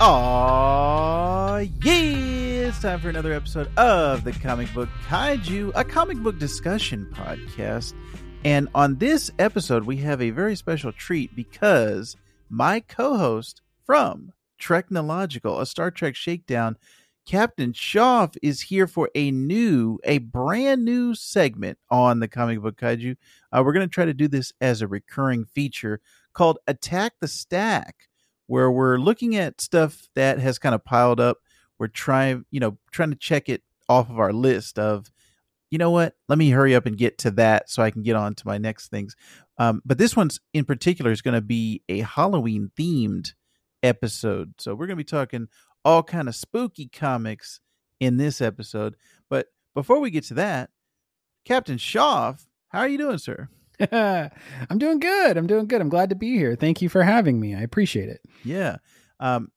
Aww, yeah! It's time for another episode of the Comic Book Kaiju, a comic book discussion podcast. And on this episode, we have a very special treat because my co host from Treknological, a Star Trek shakedown, Captain Shoff, is here for a new, a brand new segment on the Comic Book Kaiju. Uh, we're going to try to do this as a recurring feature called Attack the Stack where we're looking at stuff that has kind of piled up. We're trying, you know, trying to check it off of our list of, you know what, let me hurry up and get to that so I can get on to my next things. Um, but this one's in particular is going to be a Halloween themed episode. So we're going to be talking all kind of spooky comics in this episode. But before we get to that, Captain Shoff, how are you doing, sir? I'm doing good. I'm doing good. I'm glad to be here. Thank you for having me. I appreciate it. Yeah. Um,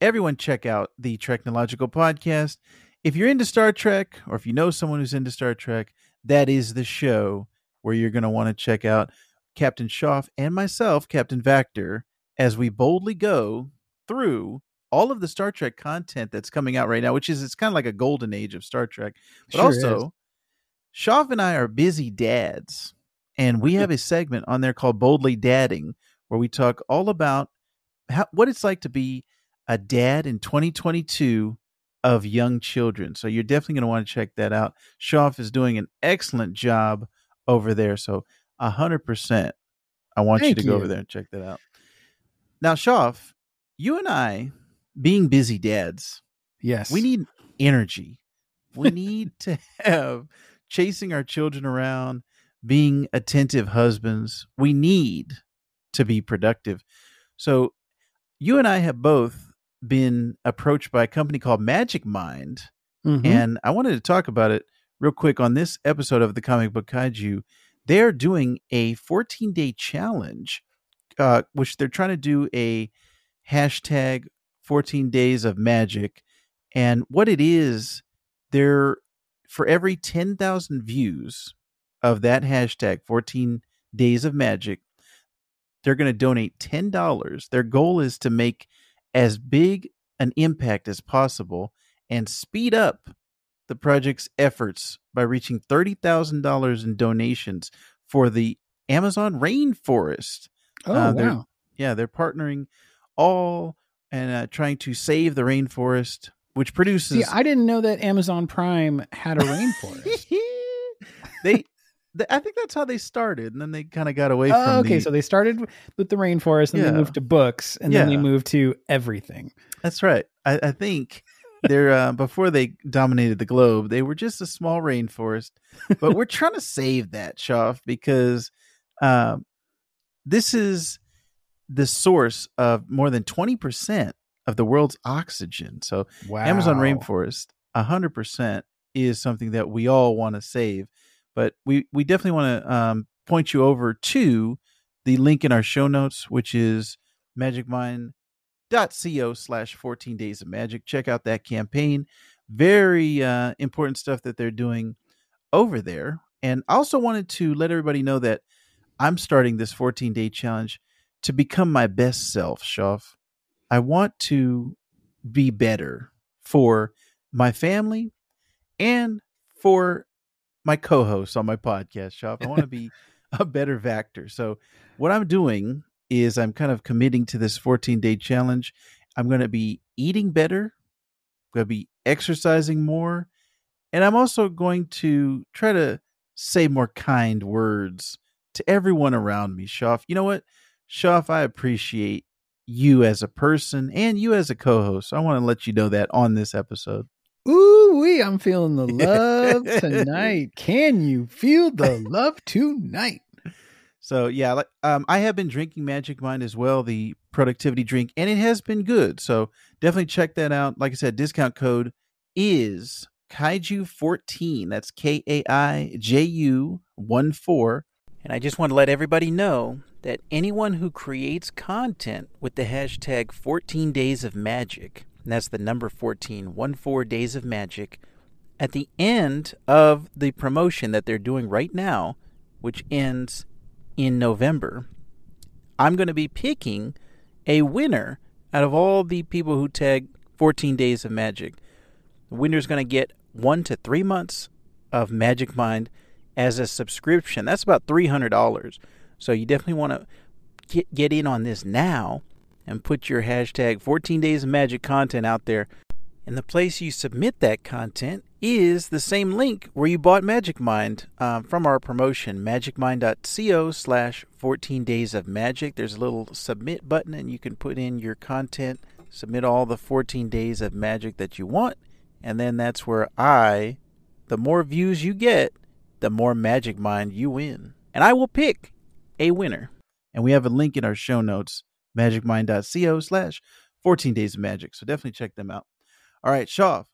everyone, check out the Treknological podcast. If you're into Star Trek, or if you know someone who's into Star Trek, that is the show where you're going to want to check out Captain Shoff and myself, Captain Vactor, as we boldly go through all of the Star Trek content that's coming out right now, which is it's kind of like a golden age of Star Trek. But sure also, Shoff and I are busy dads. And we have a segment on there called Boldly Dadding, where we talk all about how, what it's like to be a dad in 2022 of young children. So you're definitely going to want to check that out. Shoff is doing an excellent job over there. So 100%, I want Thank you to you. go over there and check that out. Now, Shoff, you and I, being busy dads, yes, we need energy. We need to have chasing our children around being attentive husbands. We need to be productive. So, you and I have both been approached by a company called Magic Mind, mm-hmm. and I wanted to talk about it real quick on this episode of the Comic Book Kaiju. They're doing a 14 day challenge, uh, which they're trying to do a hashtag 14 days of magic. And what it is, they're for every 10,000 views of that hashtag 14 days of magic they're going to donate $10 their goal is to make as big an impact as possible and speed up the project's efforts by reaching $30,000 in donations for the Amazon rainforest. Oh, uh, wow. Yeah, they're partnering all and uh, trying to save the rainforest, which produces. See, I didn't know that Amazon Prime had a rainforest. they I think that's how they started, and then they kind of got away from. Oh, okay, the, so they started with the rainforest, and yeah. they moved to books, and yeah. then they moved to everything. That's right. I, I think they're uh, before they dominated the globe, they were just a small rainforest, but we're trying to save that, Shoff, because um, this is the source of more than twenty percent of the world's oxygen. So, wow. Amazon rainforest, hundred percent is something that we all want to save but we we definitely want to um, point you over to the link in our show notes, which is magicmind.co slash 14 days of magic. Check out that campaign. Very uh, important stuff that they're doing over there. And I also wanted to let everybody know that I'm starting this 14 day challenge to become my best self, Shoff. I want to be better for my family and for my co-host on my podcast Shoff. I want to be a better Vactor. So what I'm doing is I'm kind of committing to this 14 day challenge. I'm going to be eating better. I'm going to be exercising more. And I'm also going to try to say more kind words to everyone around me, Shoff. You know what? Shoff, I appreciate you as a person and you as a co-host. I want to let you know that on this episode. Ooh, wee, I'm feeling the love tonight. Can you feel the love tonight? So yeah, like um, I have been drinking Magic Mind as well, the productivity drink, and it has been good. So definitely check that out. Like I said, discount code is Kaiju14. That's K A I J U 1 4. And I just want to let everybody know that anyone who creates content with the hashtag 14 Days of Magic and that's the number 14, one four days of magic. At the end of the promotion that they're doing right now, which ends in November, I'm going to be picking a winner out of all the people who tag 14 Days of Magic, the winner's going to get one to three months of Magic Mind as a subscription. That's about $300. So you definitely want to get, get in on this now and put your hashtag 14 Days of Magic content out there. And the place you submit that content is the same link where you bought Magic Mind um, from our promotion, magicmind.co slash 14 days of magic. There's a little submit button and you can put in your content, submit all the 14 days of magic that you want. And then that's where I, the more views you get, the more Magic Mind you win. And I will pick a winner. And we have a link in our show notes, magicmind.co slash 14 days of magic. So definitely check them out. All right, Shoff,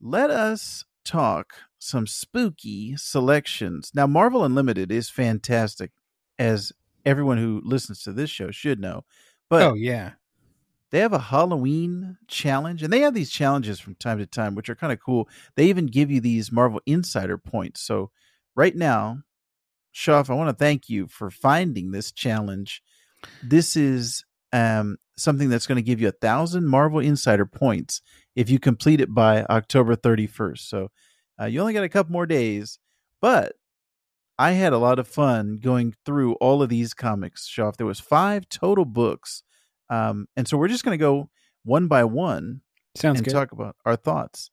let us talk some spooky selections. Now, Marvel Unlimited is fantastic, as everyone who listens to this show should know. But oh yeah, they have a Halloween challenge, and they have these challenges from time to time, which are kind of cool. They even give you these Marvel Insider points. So, right now, Shoff, I want to thank you for finding this challenge. This is um, something that's going to give you a thousand Marvel Insider points if you complete it by October 31st. So uh, you only got a couple more days, but I had a lot of fun going through all of these comics. Shoff, there was five total books, um, and so we're just going to go one by one. Sounds and good. talk about our thoughts.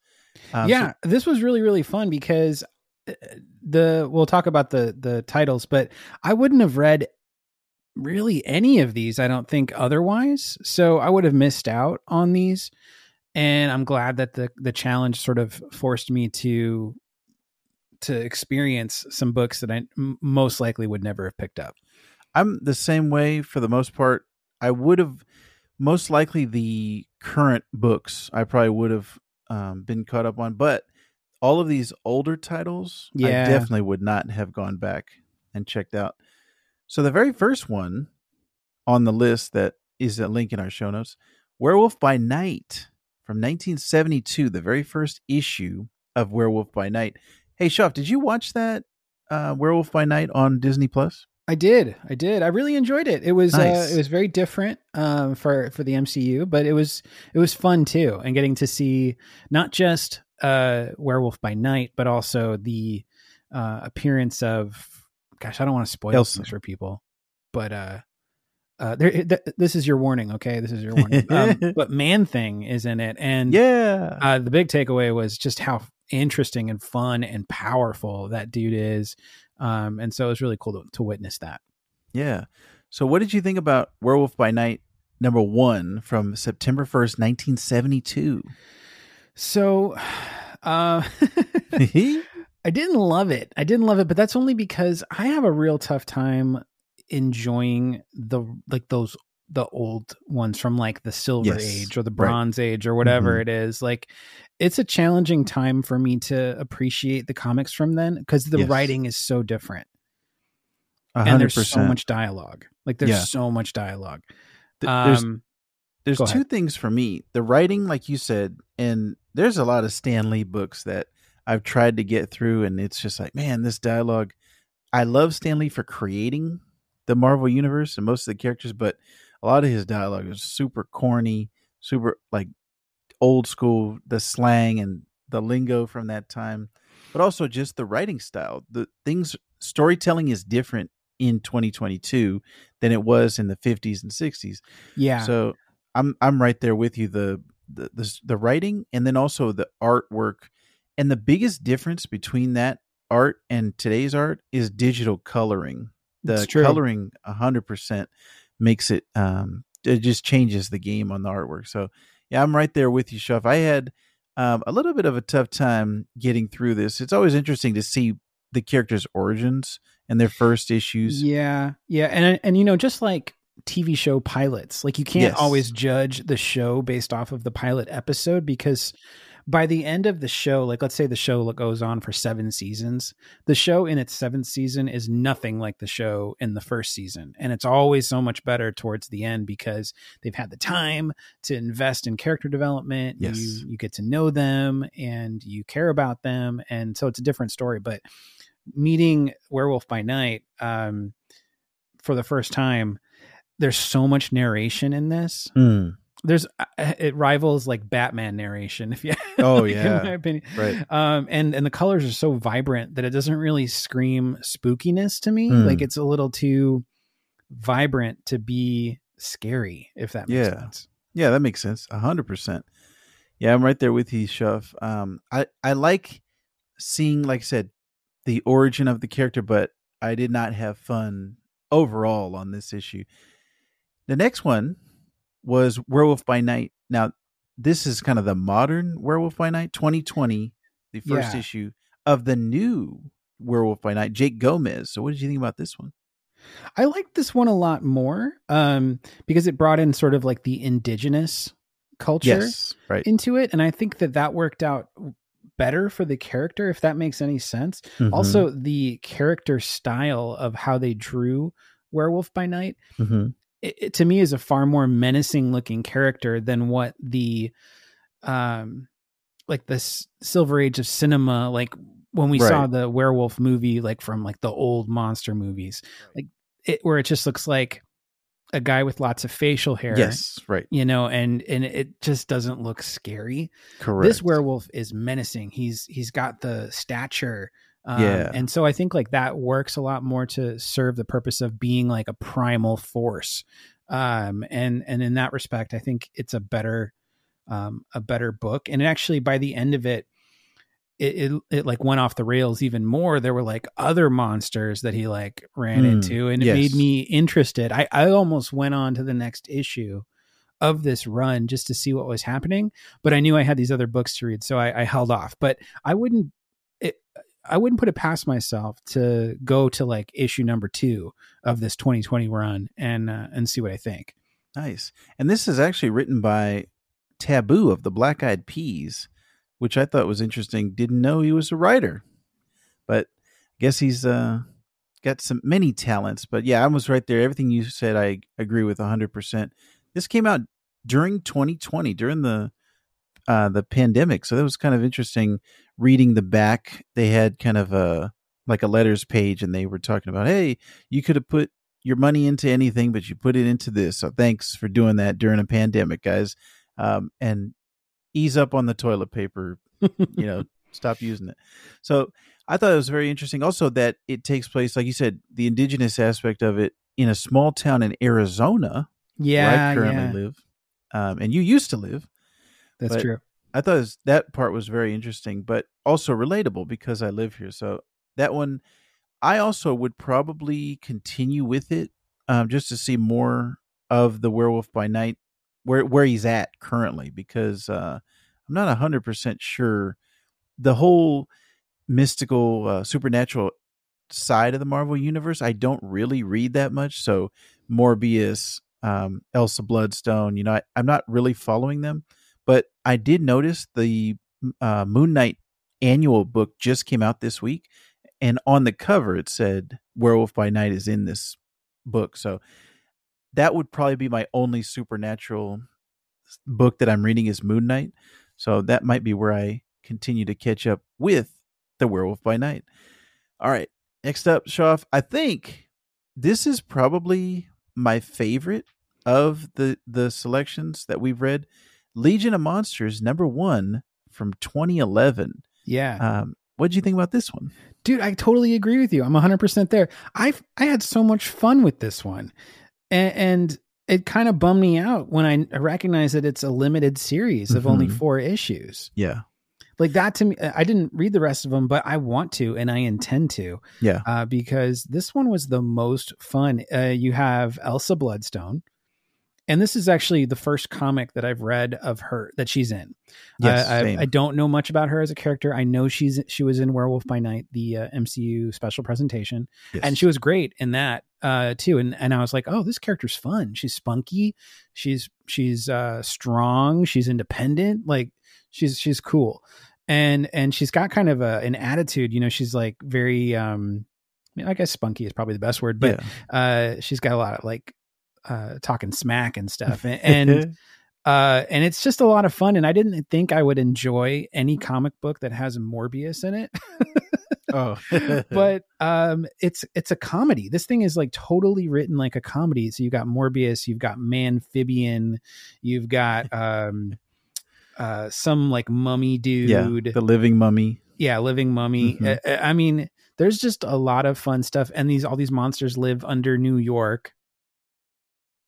Um, yeah, so- this was really really fun because uh, the we'll talk about the the titles, but I wouldn't have read really any of these. I don't think otherwise, so I would have missed out on these. And I'm glad that the the challenge sort of forced me to to experience some books that I m- most likely would never have picked up. I'm the same way for the most part. I would have most likely the current books I probably would have um, been caught up on, but all of these older titles, Yeah. I definitely would not have gone back and checked out. So the very first one on the list that is a link in our show notes, Werewolf by Night from 1972, the very first issue of Werewolf by Night. Hey, Shoff, did you watch that uh, Werewolf by Night on Disney Plus? I did. I did. I really enjoyed it. It was Nice. uh, it was very different um, for for the MCU, but it was it was fun too, and getting to see not just uh, Werewolf by Night, but also the uh, appearance of gosh, I don't want to spoil Elsa. things for people, but uh, uh, there, th- this is your warning. Okay, this is your warning. um, but Man Thing is in it, and Yeah. uh, the big takeaway was just how interesting and fun and powerful that dude is. Um, and so it was really cool to, to witness that. Yeah. So, what did you think about Werewolf by Night number one from September 1st, 1972? So, uh, I didn't love it. I didn't love it, but that's only because I have a real tough time enjoying the like those the old ones from like the silver Yes, age or the right. bronze age or whatever Mhm. it is. Like it's a challenging time for me to appreciate the comics from then because the Yes. writing is so different A and there's so much dialogue. Like there's Yeah. so much dialogue. Th- There's Um, there's two ahead. things for me: the writing, like you said, and there's a lot of Stan Lee books that I've tried to get through, and it's just like, man, this dialogue. I love Stan Lee for creating the Marvel universe and most of the characters, but a lot of his dialogue is super corny, super like old school, the slang and the lingo from that time, but also just the writing style. The things storytelling is different in 2022 than it was in the 50s and 60s. yeah. So I'm I'm right there with you. The the the, the writing and then also the artwork, and the biggest difference between that art and today's art is digital coloring. The coloring hundred percent makes it um it just changes the game on the artwork. So yeah, I'm right there with you, Shoff. I had um, a little bit of a tough time getting through this. It's always interesting to see the characters' origins and their first issues. Yeah, yeah, and and you know, just like TV show pilots, like you can't Yes. always judge the show based off of the pilot episode because by the end of the show, like let's say the show goes on for seven seasons, the show in its seventh season is nothing like the show in the first season, and it's always so much better towards the end because they've had the time to invest in character development. Yes. You you get to know them and you care about them, and so it's a different story, but meeting werewolf by night um for the first time there's so much narration in this Mm. There's uh, it rivals like Batman narration if you Oh like, yeah, in my opinion right. um and and the colors are so vibrant that it doesn't really scream spookiness to me Mm. like it's a little too vibrant to be scary if that makes Yeah. sense Yeah, that makes sense. A hundred percent. Yeah, I'm right there with you, Shoff. Um, I I like seeing, like I said, the origin of the character, but I did not have fun overall on this issue. The next one was Werewolf by Night. Now, this is kind of the modern Werewolf by Night, 2020, the first Yeah. issue of the new Werewolf by Night, Jake Gomez. So, what did you think about this one? i liked this one a lot more um because it brought in sort of like the indigenous culture Yes, right. into it and i think that that worked out better for the character if that makes any sense Mhm, also the character style of how they drew werewolf by night mhm. It, it- to me is a far more menacing looking character than what the um like this silver age of cinema like when we saw the werewolf movie like from like the old monster movies. Like it where it just looks like a guy with lots of facial hair yes, right. you know and and it just doesn't look scary. Correct. this werewolf is menacing. He's he's got the stature um, Yeah. and so i think like that works a lot more to serve the purpose of being like a primal force. Um and and in that respect i think it's a better um a better book. And actually by the end of it it, it, it like went off the rails even more. There were like other monsters that he like ran Mm, into and it yes. made me interested. I i almost went on to the next issue of this run just to see what was happening but i knew i had these other books to read so i, I held off. But i wouldn't i wouldn't put it past myself to go to like issue number two of this 2020 run and uh, and see what i think Nice. And this is actually written by Taboo of the Black Eyed Peas, which I thought was interesting. Didn't know he was a writer, but I guess he's uh, got some many talents. But yeah, I was right there. Everything you said, I agree with hundred percent. This came out during 2020, during the uh, the pandemic, so that was kind of interesting. Reading the back, they had kind of a like a letters page, and they were talking about, hey, you could have put your money into anything, but you put it into this. So thanks for doing that during a pandemic, guys. Um, and ease up on the toilet paper. You know, stop using it. So I thought it was very interesting. Also, that it takes place, like you said, the indigenous aspect of it in a small town in Arizona, yeah where I currently yeah live, um, and you used to live. That's but- true I thought was, that part was very interesting, but also relatable because I live here. So that one, I also would probably continue with it um, just to see more of the Werewolf by Night, where where he's at currently, because uh, I'm not hundred percent sure the whole mystical, uh, supernatural side of the Marvel universe. I don't really read that much, so Morbius, um, Elsa Bloodstone, you know, I, I'm not really following them I did notice the uh, Moon Knight annual book just came out this week, and on the cover it said Werewolf by Night is in this book. So that would probably be my only supernatural book that I'm reading is Moon Knight. So that might be where I continue to catch up with the Werewolf by Night. All right, next up, Shoff. I think this is probably my favorite of the the selections that we've read. Legion of Monsters number one from 2011. yeah. Um, what did you think about this one? dude i totally agree with you. I'm 100% there. I've i had so much fun with this one. And, and it kind of bummed me out when i recognized that it's a limited series of only Mhm. four issues. Yeah, like that to me i didn't read the rest of them but i want to and i intend to yeah, uh, because this one was the most fun. Uh, you have elsa bloodstone and this is actually the first comic that i've read of her that she's in yes. I. I, I don't know much about her as a character. I know she's she was in Werewolf by Night, the uh, MCU special presentation, Yes. and she was great in that uh, too. And and I was like, oh, this character's fun. She's spunky. She's she's uh, strong. She's independent. Like she's she's cool, and and she's got kind of a, an attitude. You know, she's like very. um I, mean, I guess spunky is probably the best word, but yeah. uh, she's got a lot of like uh, talking smack and stuff, and. and uh and it's just a lot of fun and i didn't think i would enjoy any comic book that has morbius in it oh, but um it's it's a comedy this thing is like totally written like a comedy so you've got morbius you've got manphibian you've got um uh some like mummy dude yeah, the living mummy. yeah living mummy Mhm. I, I mean there's just a lot of fun stuff and these all these monsters live under new york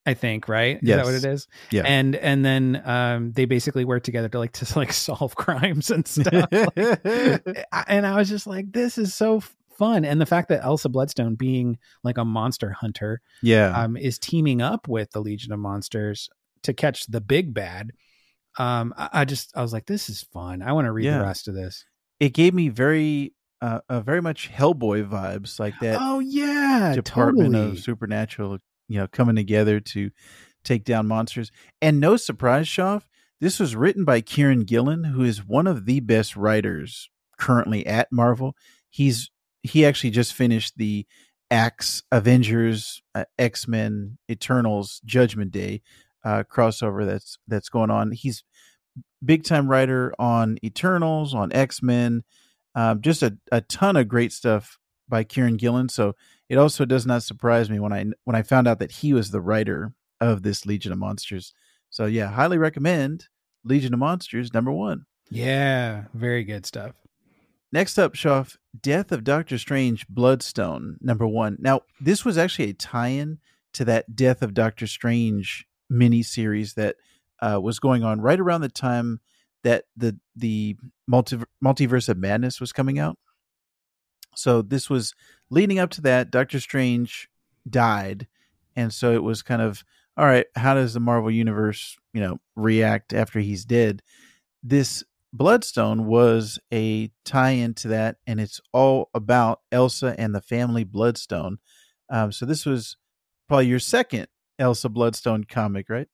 i think right? Is that what it is? Yeah. and and then um they basically work together to like to like solve crimes and stuff I- and i was just like this is so fun. And the fact that elsa bloodstone being like a monster hunter yeah, um is teaming up with the legion of monsters to catch the big bad um i, I just i was like this is fun. I want to read Yeah. the rest of this. It gave me very, uh, uh, very much Hellboy vibes, like that oh yeah Department totally. of Supernatural, you know, coming together to take down monsters. And no surprise, Shoff, this was written by Kieron Gillen, who is one of the best writers currently at Marvel. He's he actually just finished the Axe Avengers uh, X Men Eternals Judgment Day uh, crossover that's that's going on. He's big time writer on Eternals, on X Men, um, just a, a ton of great stuff by Kieron Gillen. So it also does not surprise me when I when I found out that he was the writer of this Legion of Monsters. So yeah, highly recommend Legion of Monsters number one. yeah very good stuff Next up, Shoff, Death of Doctor Strange Bloodstone, number one. Now, this was actually a tie in to that Death of Doctor Strange miniseries that uh, was going on right around the time that the the multi- multiverse of madness was coming out. So this was leading up to that. Doctor Strange died, and so it was kind of all right. How does the Marvel universe, you know, react after he's dead? This Bloodstone was a tie into that, and it's all about Elsa and the family Bloodstone. Um, so this was probably your second Elsa Bloodstone comic, right?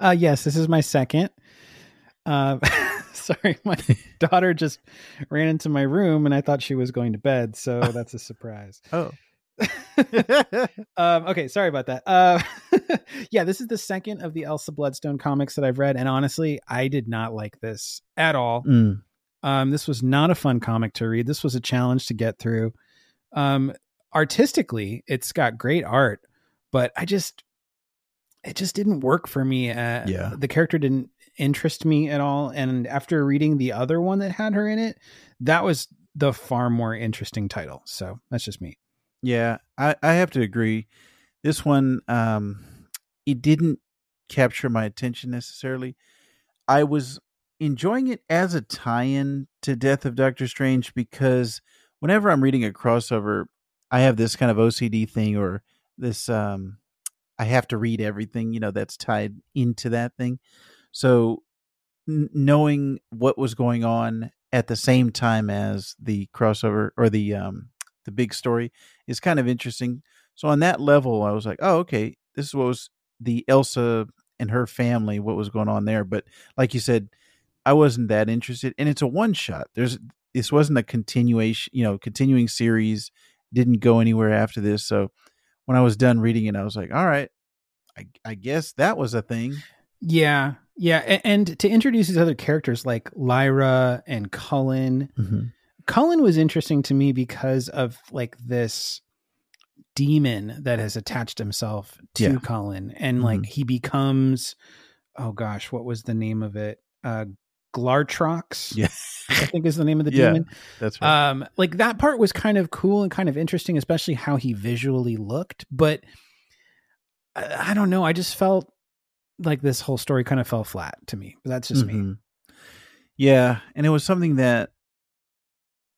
uh yes this is my second uh sorry my daughter just ran into my room and i thought she was going to bed so that's a surprise Oh, um, okay, sorry about that. Uh, yeah, this is the second of the Elsa Bloodstone comics that I've read, and honestly, I did not like this at all. Mm, Um, this was not a fun comic to read. This was a challenge to get through. Um, artistically, it's got great art, but I just, it just didn't work for me. Uh, Yeah. the character didn't interest me at all. And after reading the other one that had her in it, that was the far more interesting title. So that's just me. yeah, I, I have to agree. This one, um, it didn't capture my attention necessarily. I was enjoying it as a tie-in to Death of Doctor Strange because whenever I'm reading a crossover, I have this kind of OCD thing or this um I have to read everything, you know, that's tied into that thing. So n- knowing what was going on at the same time as the crossover or the um the big story is kind of interesting. So on that level, I was like, "Oh, okay, this was the Elsa and her family, what was going on there." But like you said, I wasn't that interested, and it's a one shot. There's this wasn't a continuation, you know, continuing series. Didn't go anywhere after this. So when I was done reading it, I was like, "All right, I, I guess that was a thing." Yeah, yeah, a- and to introduce these other characters like Lyra and Cullen. Cullen was interesting to me because of like this demon that has attached himself to Yeah. Cullen, and like he becomes, oh gosh, what was the name of it? Uh, Glartrox, Yeah, I think is the name of the Yeah. demon. that's right. Um, like that part was kind of cool and kind of interesting, especially how he visually looked. But I, I don't know. I just felt like this whole story kind of fell flat to me. But that's just me. Mhm. Yeah, and it was something that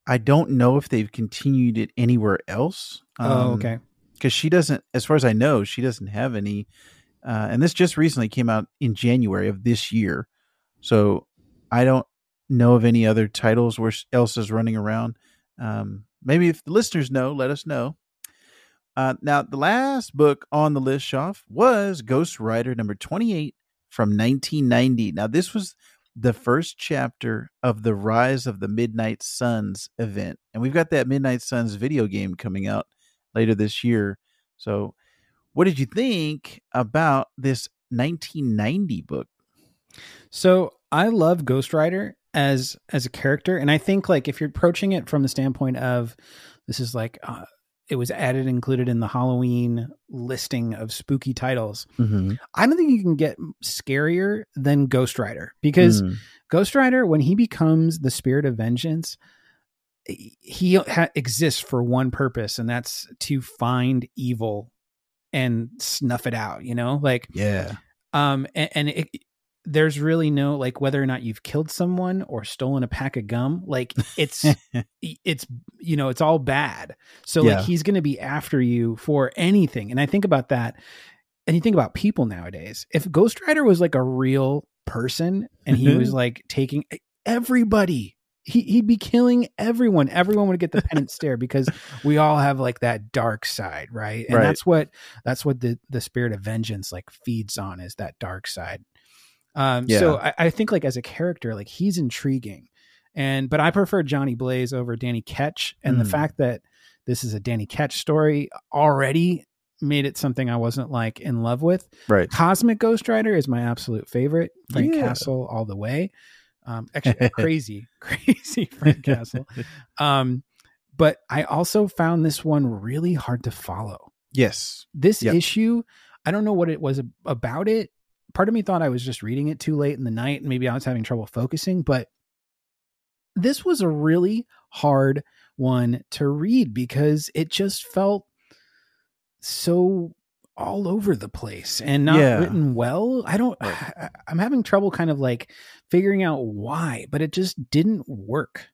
I don't know if they've continued it anywhere else. oh, okay. Because she doesn't, as far as I know, she doesn't have any. Uh, and this just recently came out in January of this year, so I don't know of any other titles where Elsa's running around. Um, maybe if the listeners know, let us know. Uh, now, the last book on the list, Shoff, was Ghost Rider number 28 from 1990. Now, this was the first chapter of the Rise of the Midnight Suns event. And we've got that Midnight Suns video game coming out later this year. So, what did you think about this 1990 book? So I love Ghost Rider, as as a character and i think like if you're approaching it from the standpoint of this is like uh, it was added included in the halloween listing of spooky titles Mhm. i don't think you can get scarier than ghost rider because Mm. ghost rider when he becomes the spirit of vengeance he ha- exists for one purpose and that's to find evil and snuff it out you know like yeah, um and, and it, there's really no like whether or not you've killed someone or stolen a pack of gum like it's it's you know it's all bad. So Yeah. like he's going to be after you for anything. And i think about that and you think about people nowadays. If ghost rider was like a real person and he was mm-hmm. like taking everybody he, he'd be killing everyone. Everyone would get the penance stare because we all have like that dark side right? And Right. that's what that's what the the spirit of vengeance like feeds on is that dark side um so I, I think like as a character like he's intriguing and but i prefer johnny blaze over danny ketch and the Mm. fact that this is a danny ketch story already made it something i wasn't like in love with right. cosmic ghost rider is my absolute favorite frank Yeah. castle all the way um actually crazy crazy frank castle um but i also found this one really hard to follow Yes. this Yep. issue i don't know what it was about it part of me thought i was just reading it too late in the night and maybe i was having trouble focusing but this was a really hard one to read because it just felt so all over the place and not Yeah. written well. I don't I, i'm having trouble kind of like figuring out why but it just didn't work.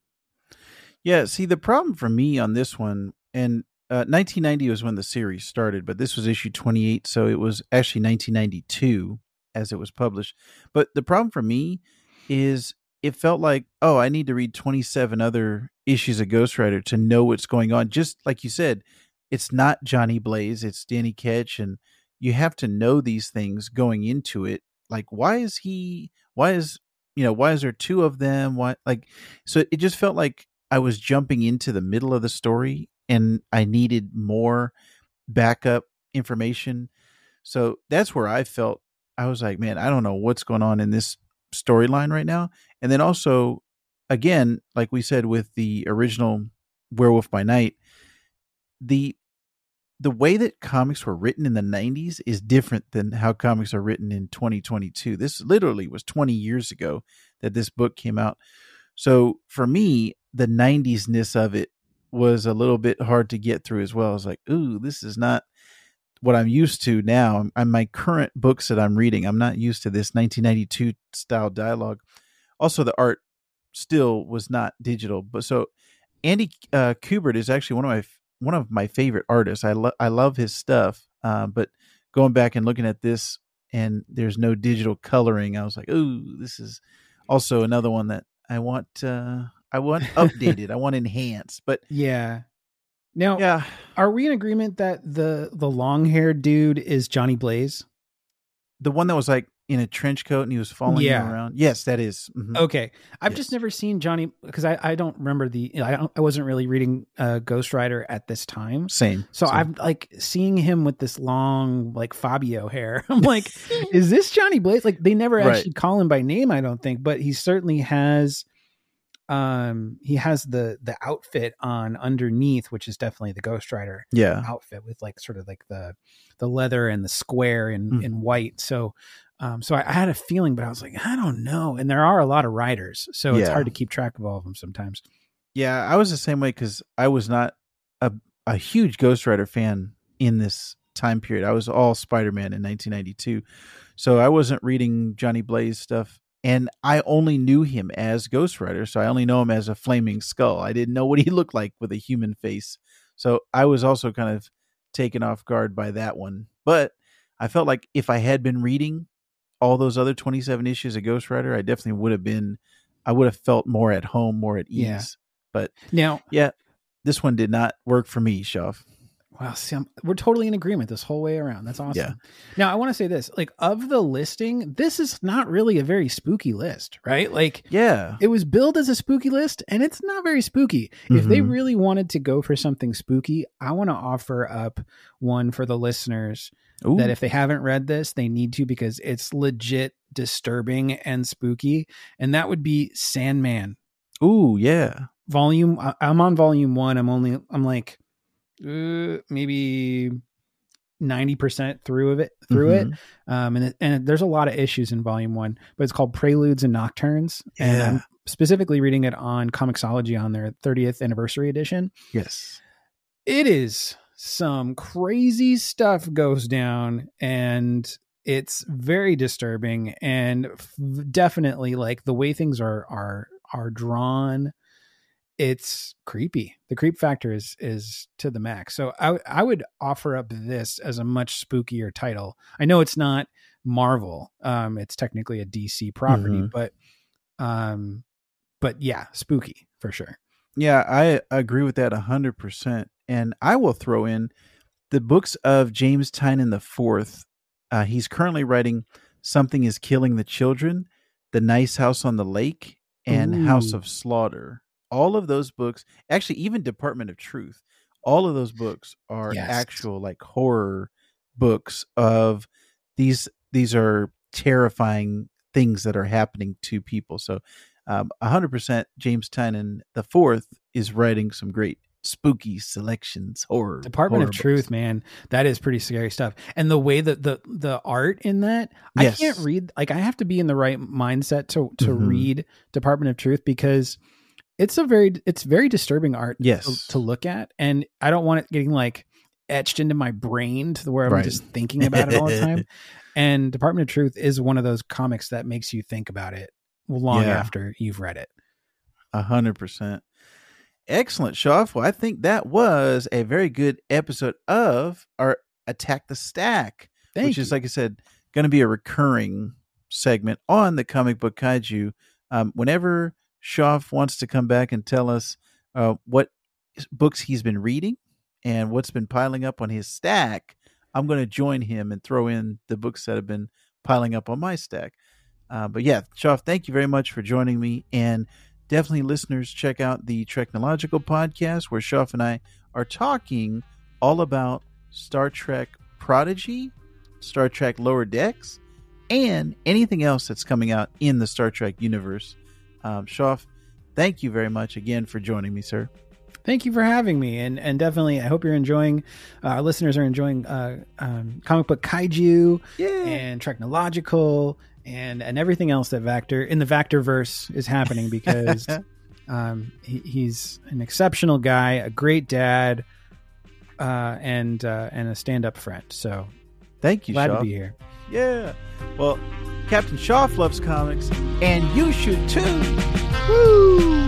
Yeah, see the problem for me on this one, and uh, 1990 was when the series started, but this was issue 28, so it was actually 1992 as it was published. But the problem for me is it felt like, oh, I need to read 27 other issues of Ghost Rider to know what's going on. Just like you said, it's not Johnny Blaze, it's Danny Ketch, and you have to know these things going into it. Like, why is he? Why is you know? Why is there two of them? Why like? So it just felt like I was jumping into the middle of the story and I needed more backup information. So that's where I felt I was like, man, I don't know what's going on in this storyline right now. And then also, again, like we said with the original Werewolf by Night, the the way that comics were written in the 90s is different than how comics are written in 2022. This literally was 20 years ago that this book came out. So for me, the 90s ness of it was a little bit hard to get through as well. I was like, ooh, this is not what I'm used to now. I'm my current books that I'm reading. I'm not used to this 1992 style dialogue. Also, the art still was not digital, but so Andy uh, Kubert is actually one of my one of my favorite artists. I love I love his stuff. Uh, but going back and looking at this, and there's no digital coloring, I was like, oh, this is also another one that I want. Uh, I want updated. I want enhanced. But yeah now yeah, are we in agreement that the the long haired dude is johnny blaze the one that was like in a trench coat and he was following Yeah. around. Yes, that is. Mhm. Okay, I've just never seen Johnny because I, I don't remember the I don't, I wasn't really reading uh, Ghost Rider at this time, Same. so Same. I'm like seeing him with this long like Fabio hair. I'm like, is this Johnny Blaze? Like they never Right. actually call him by name, I don't think, but he certainly has um he has the the outfit on underneath which is definitely the ghost rider yeah. outfit with like sort of like the the leather and the square in Mm. in white so um so I, I had a feeling but i was like i don't know and there are a lot of riders so it's hard to keep track of all of them sometimes Yeah, I was the same way because I was not a a huge Ghost Rider fan in this time period. I was all Spider Man in 1992, so I wasn't reading Johnny Blaze stuff, and I only knew him as Ghost Rider. So I only know him as a flaming skull. I didn't know what he looked like with a human face. So I was also kind of taken off guard by that one. But I felt like if I had been reading all those other 27 issues of Ghost Rider, I definitely would have been. I would have felt more at home, more at ease. Yeah. But now yeah, this one did not work for me, Shoff. Well see I'm, we're totally in agreement this whole way around that's awesome Yeah. now i want to say this like of the listing this is not really a very spooky list right like Yeah. it was billed as a spooky list and it's not very spooky if they Mhm. really wanted to go for something spooky i want to offer up one for the listeners Ooh. that if they haven't read this they need to because it's legit disturbing and spooky, and that would be Sandman. Ooh, yeah. Volume. I'm on volume one. I'm only. I'm like, uh, maybe ninety percent through of it. Through it. Mhm. Um, and it, and there's a lot of issues in volume one, but it's called Preludes and Nocturnes, and I'm specifically reading it on Comixology on their 30th anniversary edition. Yes. It is some crazy stuff goes down, and it's very disturbing, and f- definitely like the way things are are are drawn. It's creepy. The creep factor is is to the max. So I I would offer up this as a much spookier title. I know it's not Marvel. Um, it's technically a DC property, Mhm. but um, but yeah, spooky for sure. Yeah, I agree with that hundred percent. And I will throw in the books of James Tynion the Fourth. Uh, he's currently writing "Something Is Killing the Children," "The Nice House on the Lake," and "House of Slaughter." All of those books, actually, even Department of Truth, all of those books are Yes. actual like horror books of these. These are terrifying things that are happening to people. So um, 100% James Tynion the fourth is writing some great spooky selections horror Department of horror Truth, man, that is pretty scary stuff. And the way that the the art in that, I can't read. Like I have to be in the right mindset to to Mhm. read Department of Truth because it's a very it's very disturbing art Yes. to, to look at, and I don't want it getting like etched into my brain to where I'm Right. just thinking about it all the time. And Department of Truth is one of those comics that makes you think about it long Yeah. after you've read it. A hundred percent. Excellent, Shoff. Well, I think that was a very good episode of our Attack the Stack, Thank which you. is, like I said, going to be a recurring segment on the comic book kaiju. Um, whenever Shoff wants to come back and tell us uh, what books he's been reading and what's been piling up on his stack, I'm going to join him and throw in the books that have been piling up on my stack. Uh, but yeah, Shoff, thank you very much for joining me. And definitely, listeners, check out the Treknological podcast where Shoff and I are talking all about Star Trek Prodigy, Star Trek Lower Decks, and anything else that's coming out in the Star Trek universe. Um, Shoff, thank you very much again for joining me, sir. Thank you for having me, and and definitely, I hope you're enjoying. Uh, our listeners are enjoying uh, um, comic book kaiju Yeah. and Treknological and and everything else that Vactor in the Vactor verse is happening because um, he, he's an exceptional guy, a great dad, uh, and uh, and a stand up friend. So Thank you, glad Shoff. to be here. Yeah. Well, Captain Shoff loves comics, and you should too. Woo!